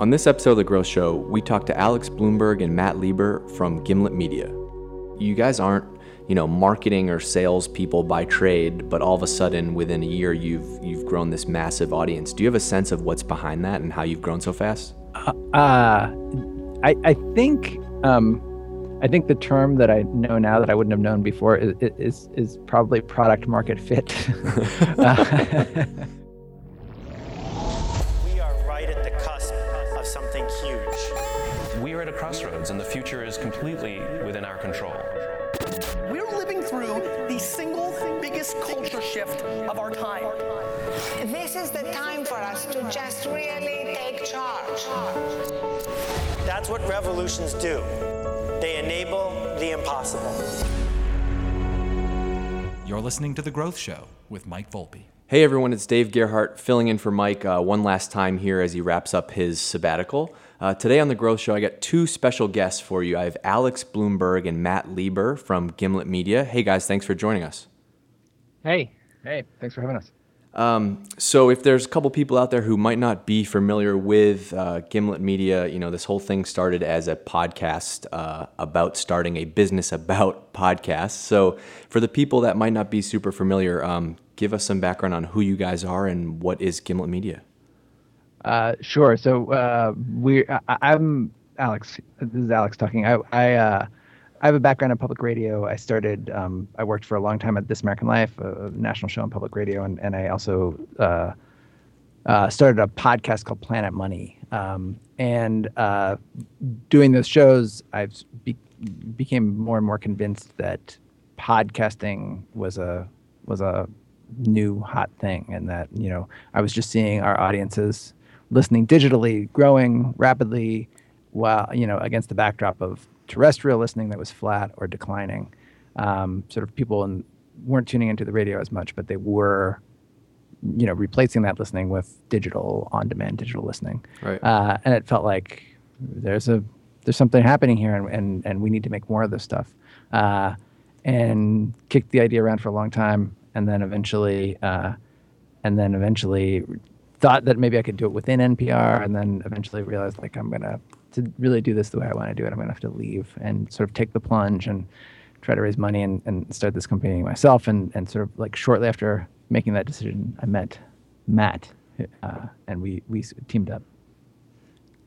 On this episode of The Growth Show, we talked to Alex Blumberg and Matt Lieber from Gimlet Media. You guys aren't, you know, marketing or sales people by trade, but all of a sudden within a year you've you've grown this massive audience. Do you have a sense of what's behind that and how you've grown so fast? Uh, I I think um, I think the term that I know now that I wouldn't have known before is is, is probably product market fit. uh, what revolutions do. They enable the impossible. You're listening to The Growth Show with Mike Volpe. Hey everyone, it's Dave Gerhardt filling in for Mike uh, one last time here as he wraps up his sabbatical. Uh, today on The Growth Show, I got two special guests for you. I have Alex Blumberg and Matt Lieber from Gimlet Media. Hey, guys, thanks for joining us. Hey. Hey, thanks for having us. Um, so, if there's a couple people out there who might not be familiar with uh, Gimlet Media, you know, this whole thing started as a podcast uh, about starting a business about podcasts. So, for the people that might not be super familiar, um, give us some background on who you guys are and what is Gimlet Media. Uh, sure. So uh, we, I, am Alex. This is Alex talking. I, I, uh, I have a background in public radio. I started. Um, I worked for a long time at This American Life, a national show on public radio, and and I also uh, uh, started a podcast called Planet Money. Um, and uh, doing those shows, I've be, became more and more convinced that podcasting was a was a new hot thing, and that you know I was just seeing our audiences listening digitally growing rapidly while you know against the backdrop of terrestrial listening that was flat or declining. Um, sort of people in, weren't tuning into the radio as much but they were you know replacing that listening with digital on demand digital listening. Right. uh, and it felt like there's a there's something happening here and and, and we need to make more of this stuff. Uh, and kicked the idea around for a long time and then eventually uh, and then eventually thought that maybe I could do it within NPR, and then eventually realized like I'm gonna to really do this the way I want to do it. I'm gonna have to leave and sort of take the plunge and try to raise money and, and start this company myself. And and sort of like shortly after making that decision, I met Matt, uh, and we we teamed up.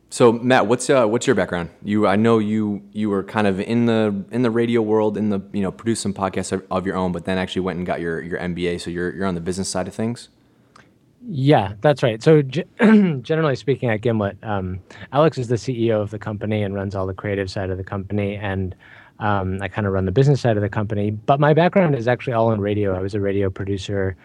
So Matt, what's uh, what's your background? You, I know you you were kind of in the in the radio world, in the you know produced some podcasts of, of your own, but then actually went and got your your MBA. So you're you're on the business side of things. Yeah, that's right. So, generally speaking, at Gimlet, um, Alex is the CEO of the company and runs all the creative side of the company, and um, I kind of run the business side of the company. But my background is actually all in radio. I was a radio producer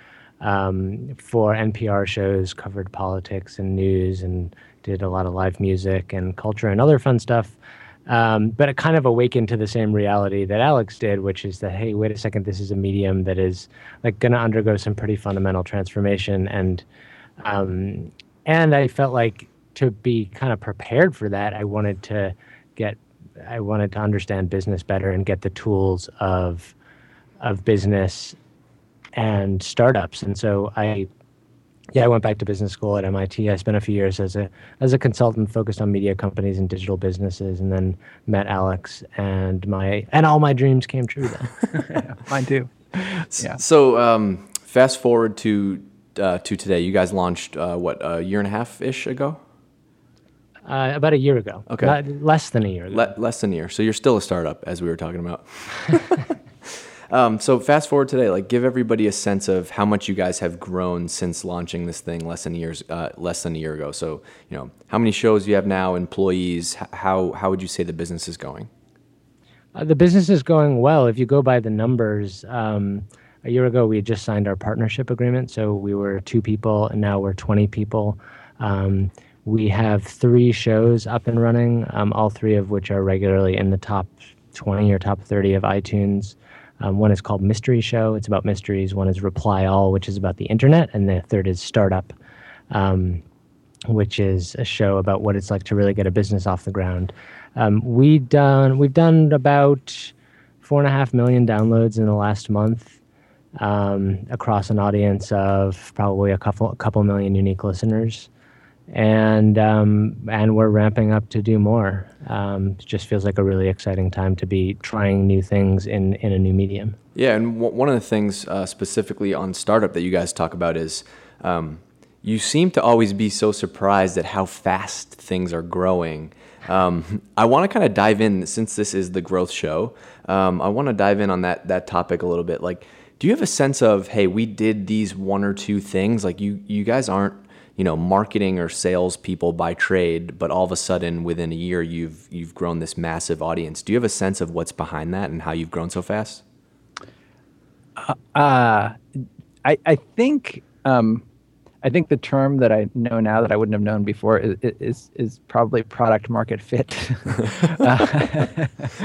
um, for NPR shows, covered politics and news, and did a lot of live music and culture and other fun stuff. Um, but it kind of awakened to the same reality that Alex did, which is that hey, wait a second, this is a medium that is like going to undergo some pretty fundamental transformation, and um, and I felt like to be kind of prepared for that, I wanted to get, I wanted to understand business better and get the tools of of business and startups, and so I yeah, I went back to business school at MIT. I spent a few years as a as a consultant focused on media companies and digital businesses, and then met Alex, and my and all my dreams came true. Then mine too. Yeah. So um, fast forward to uh, to today. You guys launched uh, what a year and a half ish ago. Uh, about a year ago. Okay. less than a year ago. Le- less than a year. So you're still a startup, as we were talking about. Um, so fast forward today, like give everybody a sense of how much you guys have grown since launching this thing less than years uh, less than a year ago. So you know how many shows you have now, employees. How how would you say the business is going? Uh, the business is going well. If you go by the numbers, um, a year ago we had just signed our partnership agreement, so we were two people, and now we're twenty people. Um, we have three shows up and running, um, all three of which are regularly in the top 20 or top 30 of iTunes. Um, one is called Mystery Show. It's about mysteries. One is Reply All, which is about the internet, and the third is Startup, um, which is a show about what it's like to really get a business off the ground. Um, we done we've done about four and a half million downloads in the last month um, across an audience of probably a couple a couple million unique listeners. And um, and we're ramping up to do more. Um, it just feels like a really exciting time to be trying new things in in a new medium. Yeah, and w- one of the things uh, specifically on startup that you guys talk about is um, you seem to always be so surprised at how fast things are growing. Um, I want to kind of dive in since this is the growth show. Um, I want to dive in on that that topic a little bit. Like, do you have a sense of hey, we did these one or two things? Like, you you guys aren't you know marketing or sales people by trade, but all of a sudden within a year you've you've grown this massive audience. Do you have a sense of what's behind that and how you've grown so fast? Uh, I I think um, I think the term that I know now that I wouldn't have known before is is, is probably product market fit.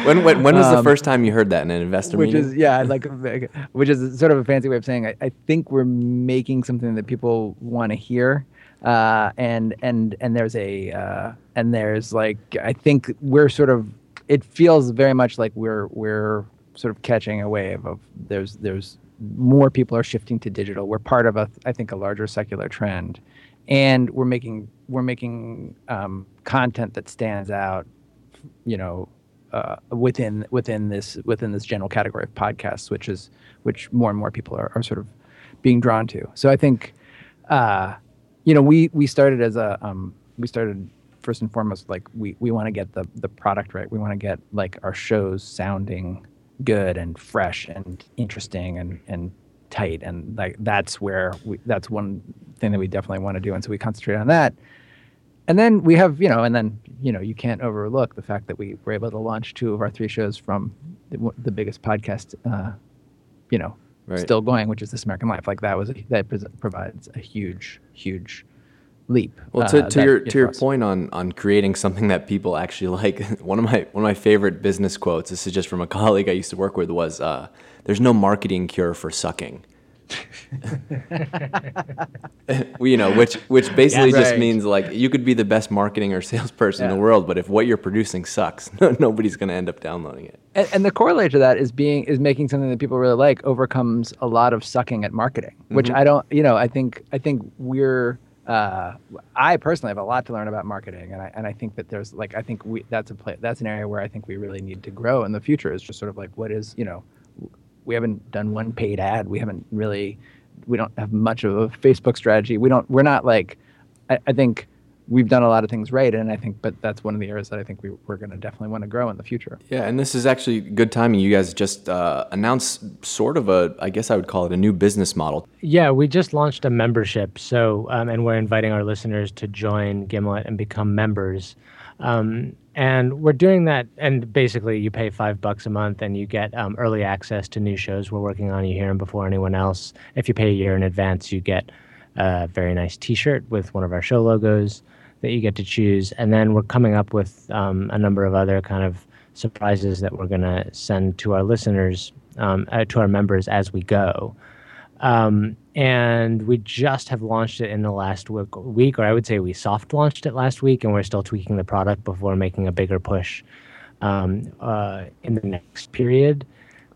when when, when was um, the first time you heard that in an investor which meeting? is yeah, like which is sort of a fancy way of saying I, I think we're making something that people want to hear. Uh, and and and there's a uh, and there's like I think we're sort of it feels very much like we're we're sort of catching a wave of there's there's more people are shifting to digital. We're part of a I think a larger secular trend, and we're making we're making um, content that stands out, you know, uh, within within this within this general category of podcasts, which is which more and more people are, are sort of being drawn to. So I think, uh, you know, we we started as a um, we started first and foremost like we we want to get the the product right. We want to get like our shows sounding good and fresh and interesting and and tight. And like that's where we that's one thing that we definitely want to do. And so we concentrate on that. And then we have you know and then you know you can't overlook the fact that we were able to launch two of our three shows from the, the biggest podcast uh, you know right. still going which is this american life like that was a, that provides a huge huge leap. Well, to, uh, to your to your point on on creating something that people actually like, one of my one of my favorite business quotes. This is just from a colleague I used to work with. Was uh, "There's no marketing cure for sucking." you know, which which basically yeah, right. just means like you could be the best marketing or salesperson yeah. in the world, but if what you're producing sucks, nobody's going to end up downloading it. And, and, the corollary to that is being is making something that people really like overcomes a lot of sucking at marketing, which mm-hmm. I don't. You know, I think I think we're uh, I personally have a lot to learn about marketing, and I and I think that there's like I think we that's a play, that's an area where I think we really need to grow in the future. Is just sort of like what is you know, we haven't done one paid ad. We haven't really, we don't have much of a Facebook strategy. We don't. We're not like, I, I think we've done a lot of things right, and I think, but that's one of the areas that I think we, we're going to definitely want to grow in the future. Yeah, and this is actually good timing. You guys just uh, announced sort of a, I guess I would call it a new business model. Yeah, we just launched a membership, so um, and we're inviting our listeners to join Gimlet and become members. Um, and we're doing that, and basically, you pay five bucks a month, and you get um, early access to new shows we're working on. You hear them before anyone else. If you pay a year in advance, you get a very nice T-shirt with one of our show logos that you get to choose. And then we're coming up with um, a number of other kind of surprises that we're going to send to our listeners, um, uh, to our members as we go. Um, and we just have launched it in the last week, week, or I would say we soft launched it last week, and we're still tweaking the product before making a bigger push um, uh, in the next period.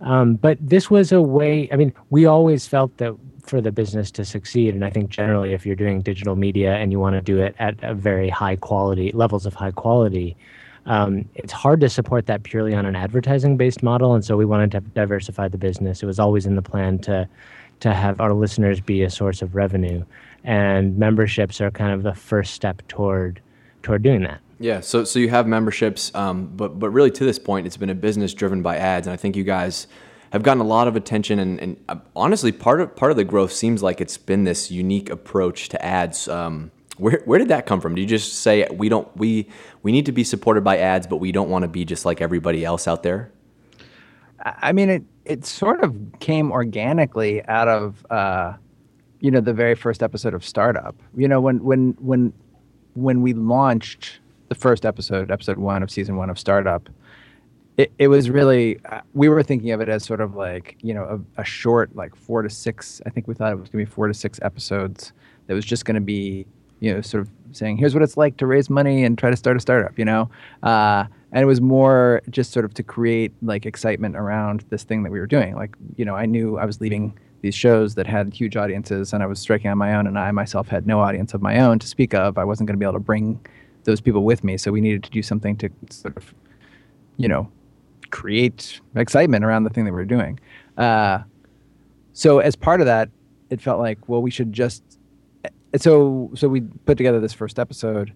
Um, but this was a way, I mean, we always felt that for the business to succeed. And I think generally, if you're doing digital media and you want to do it at a very high quality levels of high quality, um, it's hard to support that purely on an advertising based model. And so we wanted to diversify the business. It was always in the plan to to have our listeners be a source of revenue, and memberships are kind of the first step toward toward doing that. Yeah, so so you have memberships, um, but but really to this point, it's been a business driven by ads, and I think you guys have gotten a lot of attention, and, and uh, honestly, part of part of the growth seems like it's been this unique approach to ads. Um, where where did that come from? Do you just say we don't we we need to be supported by ads, but we don't want to be just like everybody else out there? I mean, it it sort of came organically out of uh, you know the very first episode of Startup. You know when when when when we launched the first episode, episode one of season one of Startup it, it was really uh, we were thinking of it as sort of like you know a, a, short like four to six i think we thought it was going to be four to six episodes that was just going to be you know sort of saying here's what it's like to raise money and try to start a startup you know uh, and it was more just sort of to create like excitement around this thing that we were doing like you know i knew i was leaving these shows that had huge audiences, and I was striking on my own, and I myself had no audience of my own to speak of. I wasn't going to be able to bring those people with me, so we needed to do something to sort of, you know, create excitement around the thing that we were doing. Uh, so as part of that, it felt like, well, we should just. So so we put together this first episode,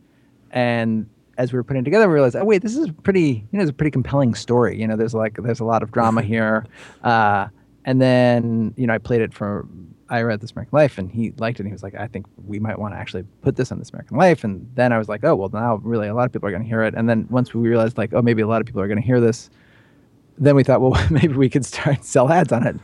and as we were putting it together, we realized, oh wait, this is pretty, you know, it's a pretty compelling story. You know, there's like there's a lot of drama here, uh, and then you know I played it for I read This American Life, and he liked it. and He was like, I think we might want to actually put this on This American Life. And then I was like, oh well, now really a lot of people are going to hear it. And then once we realized like, oh maybe a lot of people are going to hear this, then we thought, well, maybe we could start sell ads on it.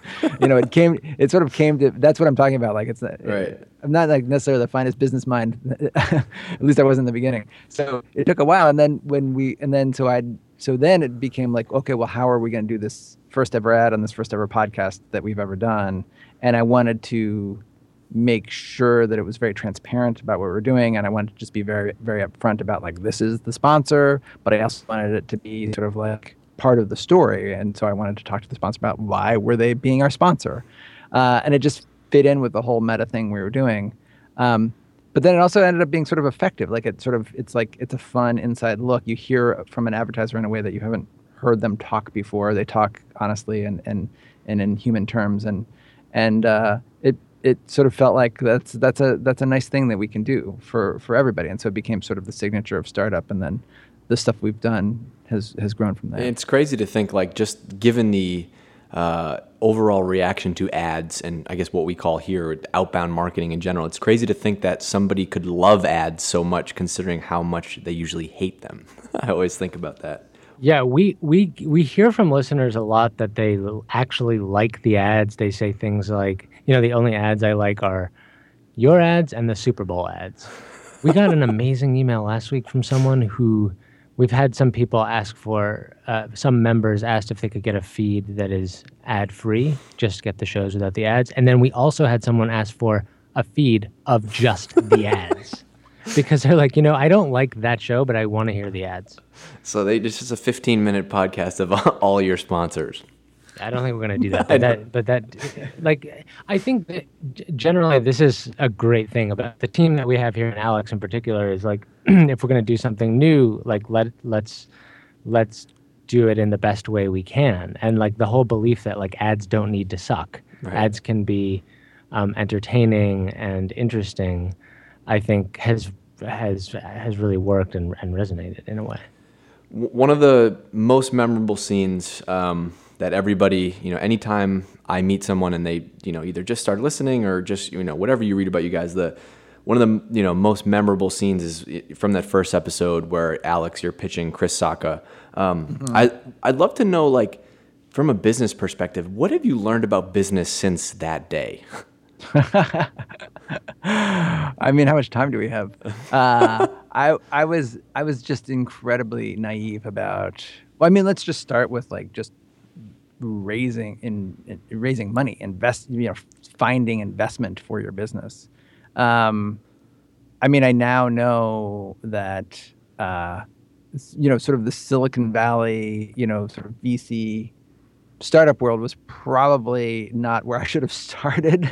You know, it came, it sort of came to. That's what I'm talking about. Like, it's not, Right. I'm not like necessarily the finest business mind. At least I was in the beginning. So it took a while, and then when we, and then so I, so then it became like, okay, well, how are we going to do this first ever ad on this first ever podcast that we've ever done? And I wanted to make sure that it was very transparent about what we we're doing and i wanted to just be very very upfront about like this is the sponsor but i also wanted it to be sort of like part of the story and so i wanted to talk to the sponsor about why were they being our sponsor. Uh, and it just fit in with the whole meta thing we were doing. Um, but then it also ended up being sort of effective. Like it sort of it's like it's a fun inside look. You hear from an advertiser in a way that you haven't heard them talk before. They talk honestly and and and in human terms. And and uh, it it sort of felt like that's that's a that's a nice thing that we can do for for everybody. And so it became sort of the signature of startup. And then the stuff we've done has has grown from there It's crazy to think, like, just given the uh, overall reaction to ads and I guess what we call here outbound marketing in general, it's crazy to think that somebody could love ads so much considering how much they usually hate them. I always think about that. Yeah, we we we hear from listeners a lot that they actually like the ads. They say things like, you know, the only ads I like are your ads and the Super Bowl ads. We got an amazing email last week from someone who we've had some people ask for uh, some members asked if they could get a feed that is ad free, just get the shows without the ads, and then we also had someone ask for a feed of just the ads. Because they're like, you know, I don't like that show, but I want to hear the ads. So they it's just a 15 minute podcast of all your sponsors. I don't think we're going to do that. But that, but that, like, I think that generally this is a great thing about the team that we have here, and Alex in particular is like, if we're going to do something new, like let let's let's do it in the best way we can, and like the whole belief that like ads don't need to suck. Right. Ads can be um, entertaining and interesting. I think has has has really worked and, and resonated in a way. One of the most memorable scenes um, that everybody, you know, anytime I meet someone and they, you know, either just start listening or just, you know, whatever you read about you guys, the one of the, you know, most memorable scenes is from that first episode where Alex, you're pitching Chris Sacca. Um, I I'd love to know, like, from a business perspective, what have you learned about business since that day? I mean, how much time do we have? Uh, I I was I was just incredibly naive about. Well, I mean, let's just start with like just raising in, in raising money, invest, you know, finding investment for your business. Um, I mean, I now know that uh, you know, sort of the Silicon Valley, you know, sort of VC startup world was probably not where I should have started,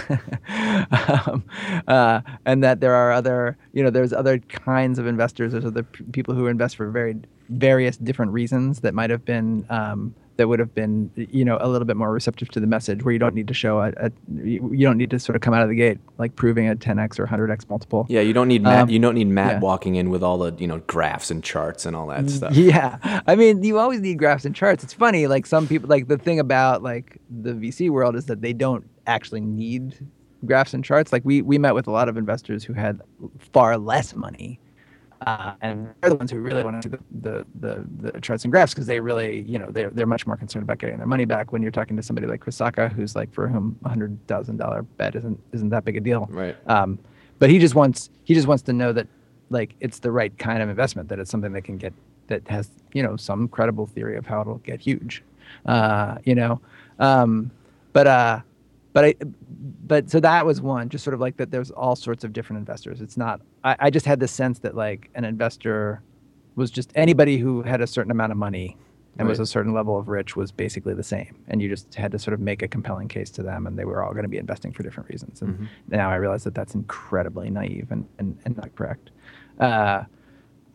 um, uh, and that there are other, you know, there's other kinds of investors. There's other p- people who invest for very various different reasons that might have been um, that would have been, you know, a little bit more receptive to the message. Where you don't need to show a, a you don't need to sort of come out of the gate like proving a 10x or 100x multiple. Yeah, you don't need Matt. Um, you don't need Matt yeah. walking in with all the, you know, graphs and charts and all that stuff. Yeah. I mean, you always need graphs and charts. It's funny, like some people like the thing about like the VC world is that they don't actually need graphs and charts. Like we we met with a lot of investors who had far less money. Uh, and they're the ones who really want to do the, the, the, the charts and graphs because they really, you know, they're, they're much more concerned about getting their money back when you're talking to somebody like Chris Sacca, who's like, for whom a hundred thousand dollar bet isn't, isn't that big a deal. Right. Um, but he just wants he just wants to know that like it's the right kind of investment that it's something that can get that has you know some credible theory of how it'll get huge uh, you know um, but uh but I but so that was one just sort of like that there's all sorts of different investors it's not I, I just had the sense that like an investor was just anybody who had a certain amount of money and was a certain level of rich was basically the same. And you just had to sort of make a compelling case to them, and they were all going to be investing for different reasons. And Mm-hmm. now I realize that that's incredibly naive and, and, and not correct. Uh,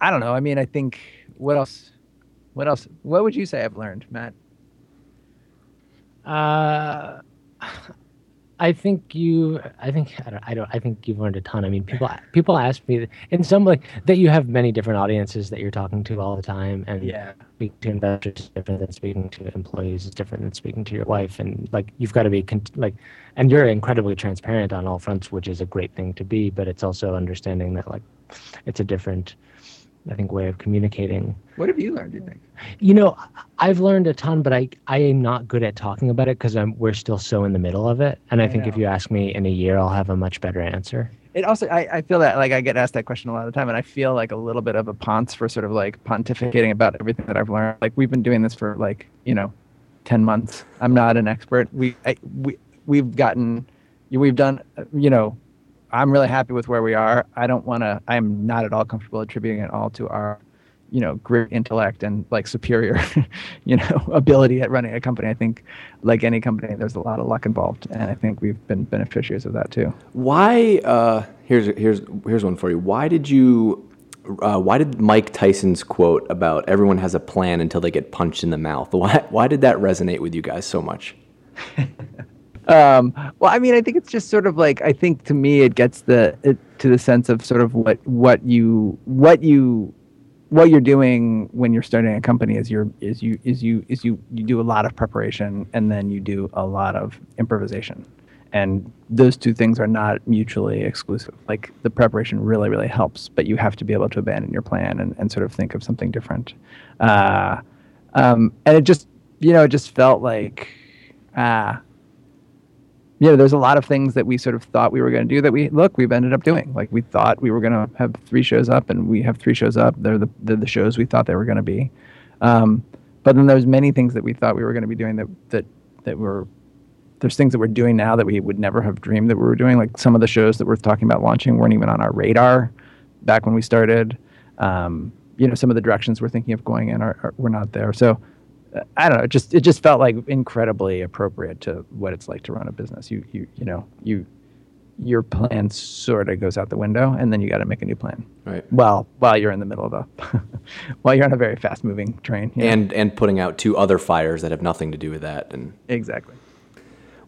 I don't know. I mean, I think what else? What else? What would you say I've learned, Matt? Uh, I think you. I think I don't. I don't. I think you've learned a ton. I mean, people people ask me in some way that you have many different audiences that you're talking to all the time, and Yeah. speaking to investors is different than speaking to employees is different than speaking to your wife, and like you've got to be con- like, and you're incredibly transparent on all fronts, which is a great thing to be. But it's also understanding that like, it's a different, I think, way of communicating What have you learned? Do you think? you know, I've learned a ton, but I I am not good at talking about it because I'm we're still so in the middle of it. And I, think if you ask me in a year, I'll have a much better answer. It also, I, I feel that like I get asked that question a lot of the time, and I feel like a little bit of a ponce for sort of like pontificating about everything that I've learned. Like we've been doing this for like you know, ten months. I'm not an expert. We I, we we've gotten, we've done, you know, I'm really happy with where we are. I don't want to. I'm not at all comfortable attributing it all to our, you know, great intellect and like superior, you know, ability at running a company. I think, like any company, there's a lot of luck involved, and I think we've been beneficiaries of that too. Why? Uh, here's here's here's one for you. Why did you? Uh, why did Mike Tyson's quote about everyone has a plan until they get punched in the mouth? Why why did that resonate with you guys so much? Um, well, I mean, I think it's just sort of like I think to me it gets the it, to the sense of sort of what what you what you what you're doing when you're starting a company is you're is you is you is you you do a lot of preparation and then you do a lot of improvisation. And those two things are not mutually exclusive. Like the preparation really really helps but you have to be able to abandon your plan and, and sort of think of something different. Uh, um, and it just you know it just felt like ah know, there's a lot of things that we sort of thought we were going to do that we look we've ended up doing. Like we thought we were going to have three shows up, and we have three shows up. They're the they're the shows we thought they were going to be. Um, but then there's many things that we thought we were going to be doing that that that were there's things that we're doing now that we would never have dreamed that we were doing. Like some of the shows that we're talking about launching weren't even on our radar back when we started. Um, you know, some of the directions we're thinking of going in are, are were not there. So I don't know. It just it just felt like incredibly appropriate to what it's like to run a business. You you you know you your plan sort of goes out the window, and then you got to make a new plan. Right. Well, while you're in the middle of a while you're on a very fast moving train. And and putting out two other fires that have nothing to do with that. And exactly.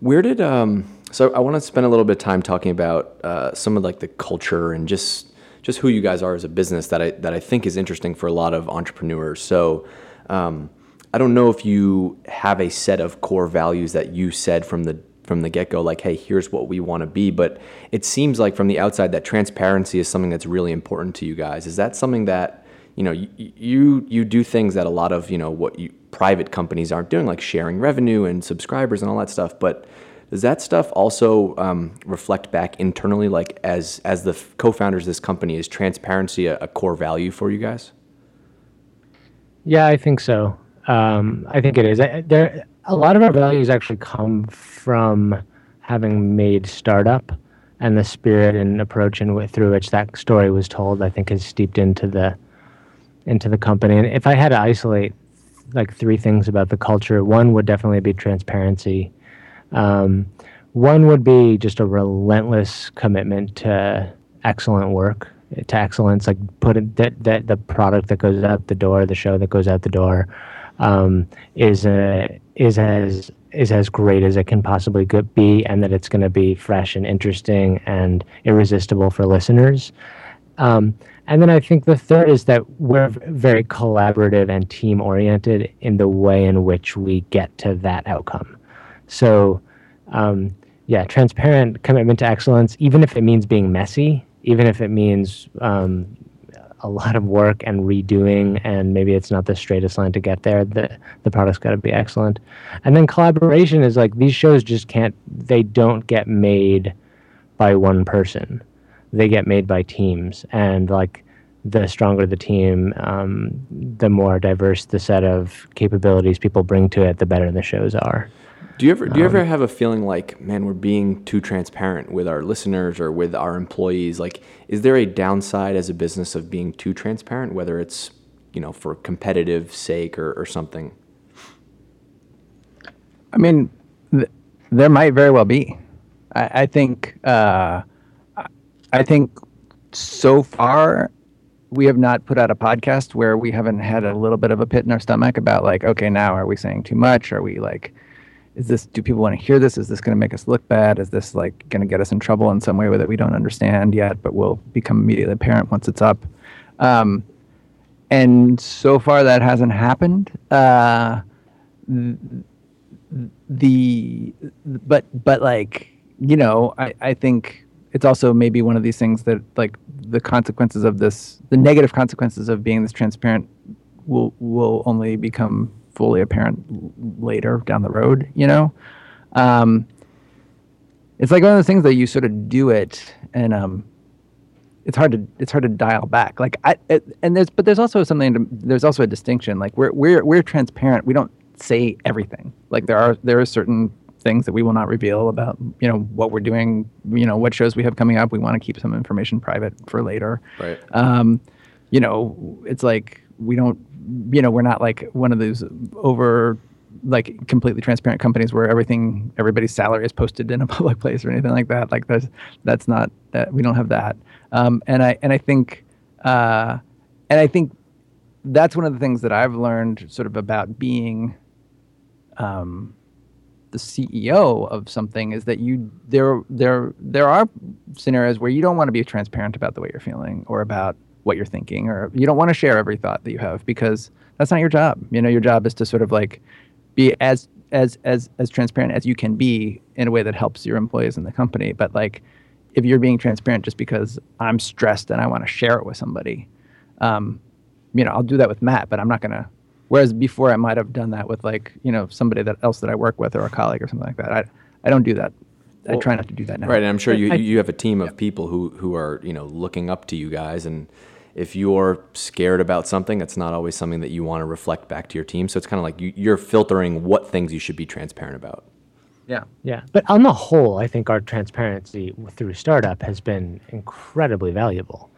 where did um? So I want to spend a little bit of time talking about uh, some of like the culture and just just who you guys are as a business that I that I think is interesting for a lot of entrepreneurs. So. Um, I don't know if you have a set of core values that you said from the from the get go, like, hey, here's what we want to be. But it seems like from the outside that transparency is something that's really important to you guys. Is that something that you know you you, you do things that a lot of you know what you, private companies aren't doing, like sharing revenue and subscribers and all that stuff, but does that stuff also um, reflect back internally, like as as the co-founders of this company, is transparency a, a core value for you guys? Yeah, I think so. Um, I think it is. I, there, a lot of our values actually come from having made startup, and the spirit and approach and through which that story was told. I think is steeped into the into the company. And if I had to isolate like three things about the culture, one would definitely be transparency. Um, one would be just a relentless commitment to excellent work, to excellence. Like put it, that that the product that goes out the door, the show that goes out the door, um, is a, is as is as great as it can possibly be, and that it's going to be fresh and interesting and irresistible for listeners. Um, and then I think the third is that we're very collaborative and team oriented in the way in which we get to that outcome. So, um, yeah, transparent commitment to excellence, even if it means being messy, even if it means um, a lot of work and redoing, and maybe it's not the straightest line to get there. The the product's got to be excellent, and then collaboration is like these shows just can't. They don't get made by one person. They get made by teams, and like the stronger the team, um, the more diverse the set of capabilities people bring to it, the better the shows are. Do you ever do you Um, ever have a feeling like, man, we're being too transparent with our listeners or with our employees? Like, is there a downside as a business of being too transparent, whether it's you know, for competitive sake or, or something? I mean, th- there might very well be. I, I think. Uh, I think so far we have not put out a podcast where we haven't had a little bit of a pit in our stomach about like, okay, now are we saying too much? Are we like, is this? Do people want to hear this? Is this going to make us look bad? Is this like going to get us in trouble in some way that we don't understand yet, but will become immediately apparent once it's up? Um, and so far that hasn't happened. Uh, the but but like you know I, I think it's also maybe one of these things that like the consequences of this the negative consequences of being this transparent will will only become fully apparent later down the road you know? Um, it's like one of those things that you sort of do it and um, it's hard to it's hard to dial back. Like I it, and there's but there's also something to, there's also a distinction. Like we're we're we're transparent. We don't say everything. Like there are there are certain things that we will not reveal about you know what we're doing you know what shows we have coming up. We want to keep some information private for later. Right. Um, you know it's like we don't you know we're not like one of those over like completely transparent companies where everything everybody's salary is posted in a public place or anything like that. Like there's that's not that we don't have that. Um, and i and i think uh, and i think that's one of the things that i've learned sort of about being um, the CEO of something is that you there there there are scenarios where you don't want to be transparent about the way you're feeling or about what you're thinking or you don't want to share every thought that you have because that's not your job. You know, your job is to sort of like be as as as as transparent as you can be in a way that helps your employees in the company. But like if you're being transparent just because I'm stressed and I want to share it with somebody, um, you know, I'll do that with Matt, but I'm not gonna Whereas before I might have done that with like, you know, somebody that else that I work with or a colleague or something like that. I, I don't do that. Well, I try not to do that now. Right. And I'm sure you, you have a team of yeah. people who, who are, you know, looking up to you guys. And if you're scared about something, it's not always something that you want to reflect back to your team. So it's kind of like you, you're filtering what things you should be transparent about. Yeah. Yeah. But on the whole, I think our transparency through startup has been incredibly valuable.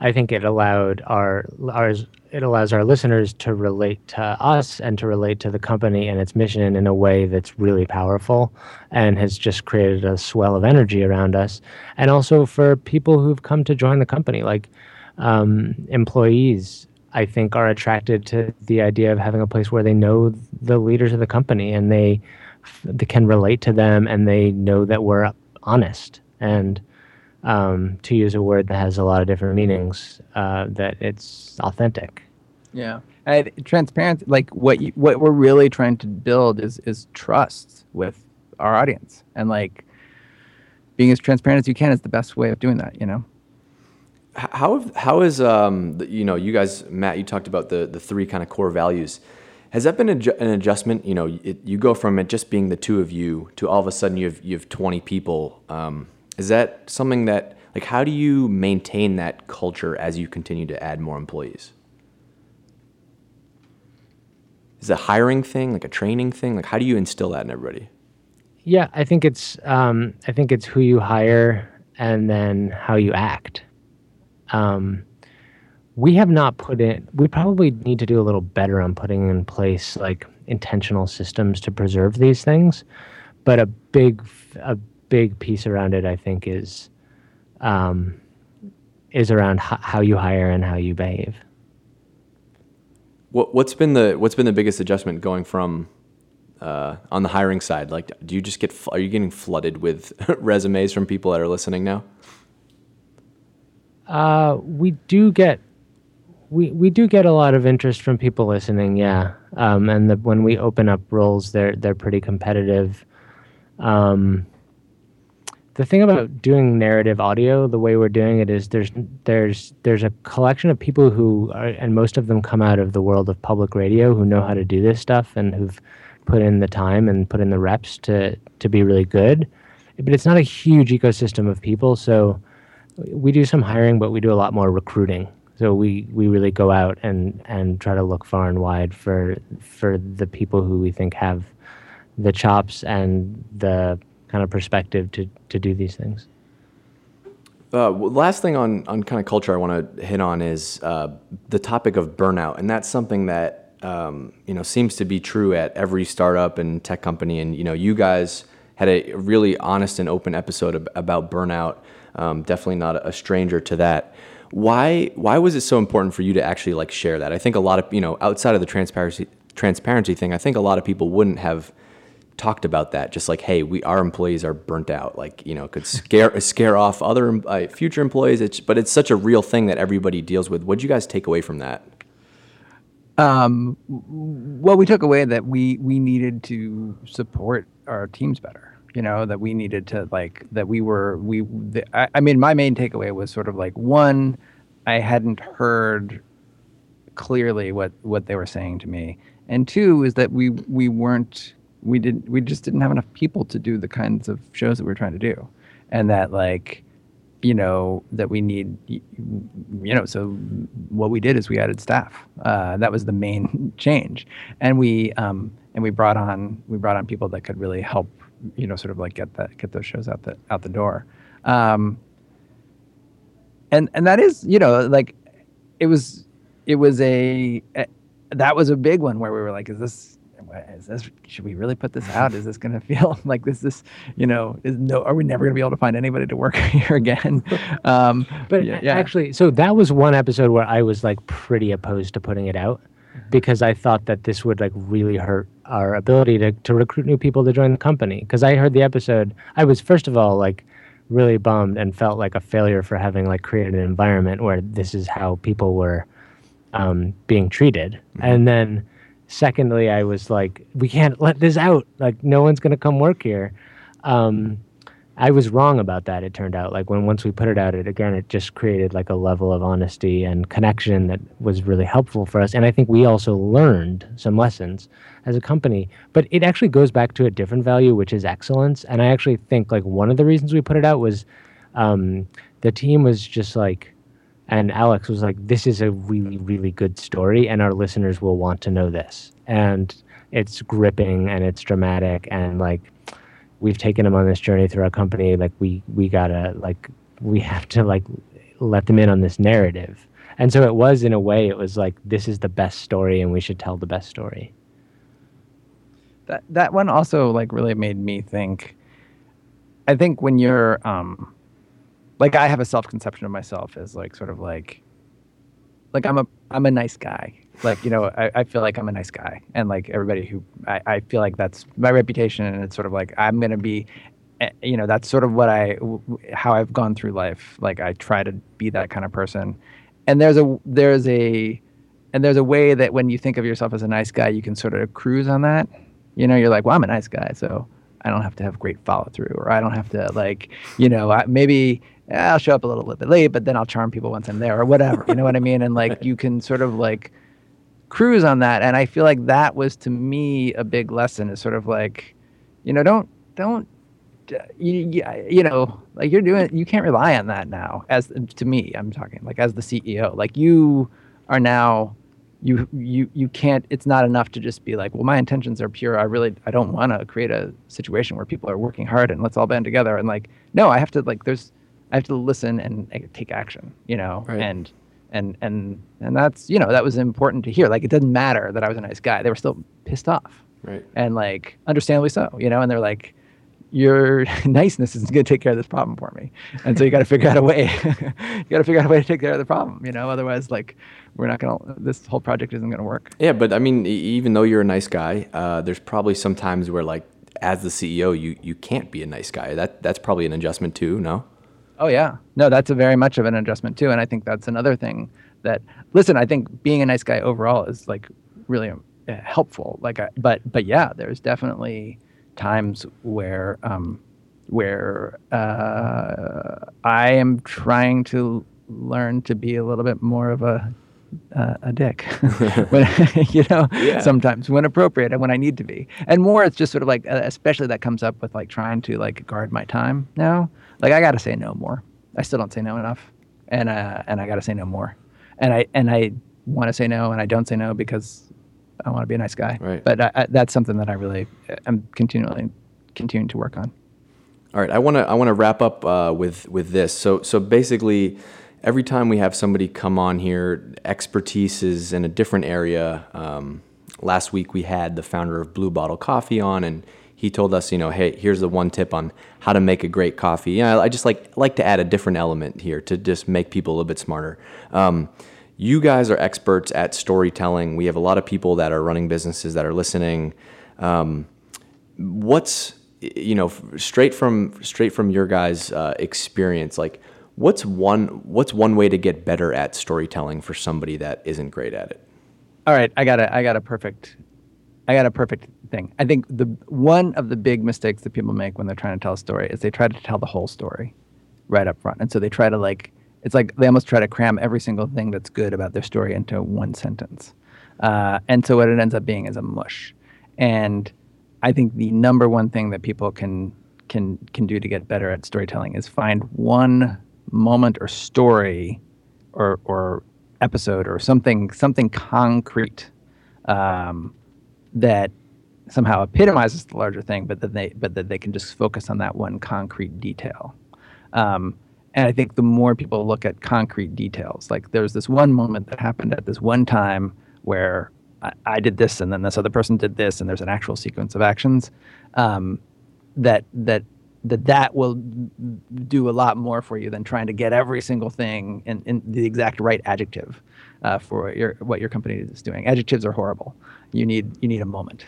I think it allowed our ours it allows our listeners to relate to us and to relate to the company and its mission in a way that's really powerful and has just created a swell of energy around us. And also for people who've come to join the company, like um, employees, I think are attracted to the idea of having a place where they know the leaders of the company and they, they can relate to them and they know that we're honest and um, to use a word that has a lot of different meanings, uh, that it's authentic. Yeah, and transparent. Like what you, what we're really trying to build is is trust with our audience, and like being as transparent as you can is the best way of doing that. You know. How how is um you know you guys Matt you talked about the the three kind of core values. Has that been an adjustment? You know, it, you go from it just being the two of you to all of a sudden you have you have twenty people. Um, is that something that like how do you maintain that culture as you continue to add more employees? Is it a hiring thing, like a training thing? Like how do you instill that in everybody? Yeah, I think it's um, I think it's who you hire and then how you act. Um, we have not put in. We probably need to do a little better on putting in place like intentional systems to preserve these things. But a big a big piece around it, I think, is um, is around h- how you hire and how you behave. What, what's been the what's been the biggest adjustment going from uh, on the hiring side? Like, do you just get are you getting flooded with resumes from people that are listening now? Uh, we do get we we do get a lot of interest from people listening, yeah. Um, and the, when we open up roles, they're they're pretty competitive. Um, the thing about doing narrative audio the way we're doing it is there's there's there's a collection of people who are, and most of them come out of the world of public radio who know how to do this stuff and who've put in the time and put in the reps to to be really good but it's not a huge ecosystem of people so we do some hiring but we do a lot more recruiting so we we really go out and and try to look far and wide for for the people who we think have the chops and the kind of perspective to to do these things. Uh, last thing on, on kind of culture I want to hit on is uh, the topic of burnout, and that's something that um, you know seems to be true at every startup and tech company. And you know, you guys had a really honest and open episode ab- about burnout. Um, definitely not a stranger to that. Why why was it so important for you to actually like share that? I think a lot of you know outside of the transparency transparency thing, I think a lot of people wouldn't have talked about that. Just like, hey, we our employees are burnt out. Like you know, could scare scare off other uh, future employees. It's but it's such a real thing that everybody deals with. What did you guys take away from that? Um, well, we took away that we we needed to support our teams better. You know that we needed to like that we were we. The, I, I mean, my main takeaway was sort of like one, I hadn't heard clearly what what they were saying to me, and two is that we we weren't we didn't we just didn't have enough people to do the kinds of shows that we are trying to do, and that like you know that we need you know so what we did is we added staff. Uh, that was the main change. And we um, and we brought on we brought on people that could really help you know sort of like get that get those shows out the out the door. Um, and and that is you know like it was it was a, a that was a big one where we were like is this is this should we really put this out? Is this going to feel like this this you know is no are we never going to be able to find anybody to work here again? Um, but yeah, yeah, actually so that was one episode where i was like pretty opposed to putting it out. Because i thought that this would like really hurt our ability to, to recruit new people to join the company because i heard the episode i was first of all like really bummed and felt like a failure for having like created an environment where this is how people were um, being treated mm-hmm. and then secondly, I was like, we can't let this out. Like, no one's going to come work here. Um, I was wrong about that. It turned out like when once we put it out, it again it just created like a level of honesty and connection that was really helpful for us. And I think we also learned some lessons as a company. But it actually goes back to a different value, which is excellence. And I actually think like one of the reasons we put it out was um, the team was just like and Alex was like, "This is a really, really good story, and our listeners will want to know this." And it's gripping and it's dramatic, and like we've taken them on this journey through our company. Like we we gotta like we have to like let them in on this narrative. And so it was in a way, it was like this is the best story, and we should tell the best story. That that one also like really made me think. I think when you're um, like I have a self conception of myself as like sort of like like I'm a I'm a nice guy. Like you know I, I feel like I'm a nice guy, and like everybody who I, I feel like that's my reputation, and it's sort of like I'm gonna be, eh, you know that's sort of what I how I've gone through life. Like I try to be that kind of person, and there's a there's a and there's a way that when you think of yourself as a nice guy, you can sort of cruise on that. You know, you're like, well, I'm a nice guy, so I don't have to have great follow through, or I don't have to like, you know, maybe I'll show up a little bit late, but then I'll charm people once I'm there or whatever. You know what I mean? And like you can sort of like cruise on that. And I feel like that was to me a big lesson is sort of like, you know, don't don't you, you know like you're doing you can't rely on that now as to me i'm talking like as the ceo like you are now you you you can't it's not enough to just be like well my intentions are pure i really i don't want to create a situation where people are working hard and let's all band together and like no i have to like there's I have to listen and, take action, you know, right. and and and and that's you know that was important to hear. Like it doesn't matter that I was a nice guy; they were still pissed off, right? And like understandably so, you know. And they're like, "Your niceness isn't going to take care of this problem for me," and so you got to figure out a way. you got to figure out a way to take care of the problem, you know. Otherwise, like we're not gonna. This whole project isn't going to work. Yeah, but I mean, even though you're a nice guy, uh, there's probably some times where like as the CEO, you you can't be a nice guy. That that's probably an adjustment too. No. Oh yeah, no, that's a very much of an adjustment too, and I think that's another thing that. Listen, I think being a nice guy overall is like really uh, helpful. Like, I, but but yeah, there's definitely times where um, where uh, I am trying to learn to be a little bit more of a uh, a dick, when, you know, yeah. sometimes when appropriate and when I need to be. And more, it's just sort of like, uh, especially that comes up with like trying to like guard my time now like I got to say no more. I still don't say no enough, and uh, and I got to say no more. And I and I want to say no, and I don't say no because I want to be a nice guy. Right. But I, I, that's something that I really am continually continuing to work on. All right, I want to I want to wrap up uh, with with this. So so basically, every time we have somebody come on here, expertise is in a different area. Um, last week we had the founder of Blue Bottle Coffee on, and he told us, you know, hey, here's the one tip on how to make a great coffee. I just like like to add a different element here to just make people a little bit smarter. Um, you guys are experts at storytelling. We have a lot of people that are running businesses that are listening. Um, what's you know straight from straight from your guys' uh, experience, like what's one what's one way to get better at storytelling for somebody that isn't great at it? All right, I got a I got a perfect I got a perfect thing. I think the one of the big mistakes that people make when they're trying to tell a story is they try to tell the whole story right up front. And so they try to like it's like they almost try to cram every single thing that's good about their story into one sentence. Uh, and so what it ends up being is a mush. And I think the number one thing that people can can can do to get better at storytelling is find one moment or story or or episode or something something concrete um, that somehow epitomizes the larger thing, but that they but that they can just focus on that one concrete detail. Um, and I think the more people look at concrete details, like there's this one moment that happened at this one time where I, I did this and then this other person did this and there's an actual sequence of actions um, that that that that will do a lot more for you than trying to get every single thing in, in the exact right adjective uh, for your what your company is doing. Adjectives are horrible. You need you need a moment.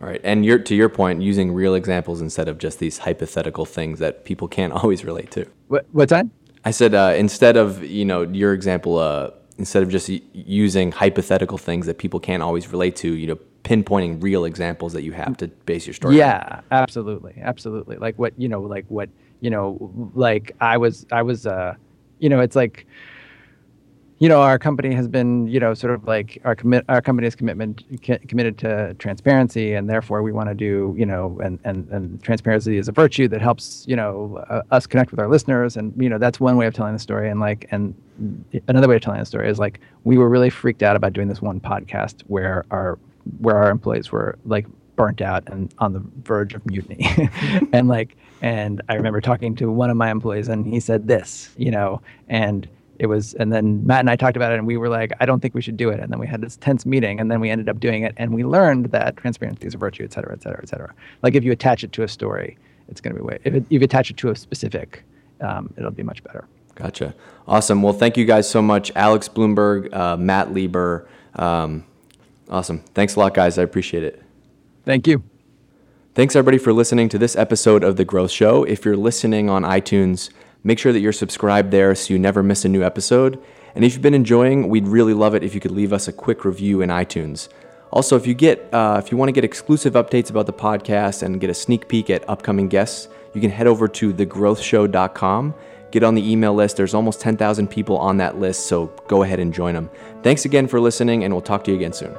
All right, and you're, to your point, using real examples instead of just these hypothetical things that people can't always relate to. What, what's that? I said uh, instead of you know your example, uh, instead of just using hypothetical things that people can't always relate to, you know, pinpointing real examples that you have to base your story. Yeah, on. absolutely, absolutely. Like what you know, like what you know, like I was, I was, uh, you know, it's like you know, our company has been, you know, sort of like our commit, our company's commitment committed to transparency, and therefore we want to do, you know, and and and transparency is a virtue that helps, you know, uh, us connect with our listeners, and you know, that's one way of telling the story, and like, and another way of telling the story is like we were really freaked out about doing this one podcast where our where our employees were like burnt out and on the verge of mutiny, and like, and I remember talking to one of my employees, and he said this, you know, and it was and then matt and i talked about it and we were like i don't think we should do it. And then we had this tense meeting and then we ended up doing it and we learned that transparency is a virtue et cetera et cetera et cetera. Like if you attach it to a story it's going to be way if, it, if you attach it to a specific um, it'll be much better. Gotcha. Awesome. Well thank you guys so much. Alex Blumberg, uh, matt lieber um, awesome thanks a lot guys i appreciate it thank you thanks everybody for listening to this episode of the growth show if you're listening on itunes Make sure that you're subscribed there so you never miss a new episode. And if you've been enjoying, we'd really love it if you could leave us a quick review in iTunes. Also, if you get uh, if you want to get exclusive updates about the podcast and get a sneak peek at upcoming guests, you can head over to thegrowthshow.com. Get on the email list. There's almost 10,000 people on that list, so go ahead and join them. Thanks again for listening, and we'll talk to you again soon.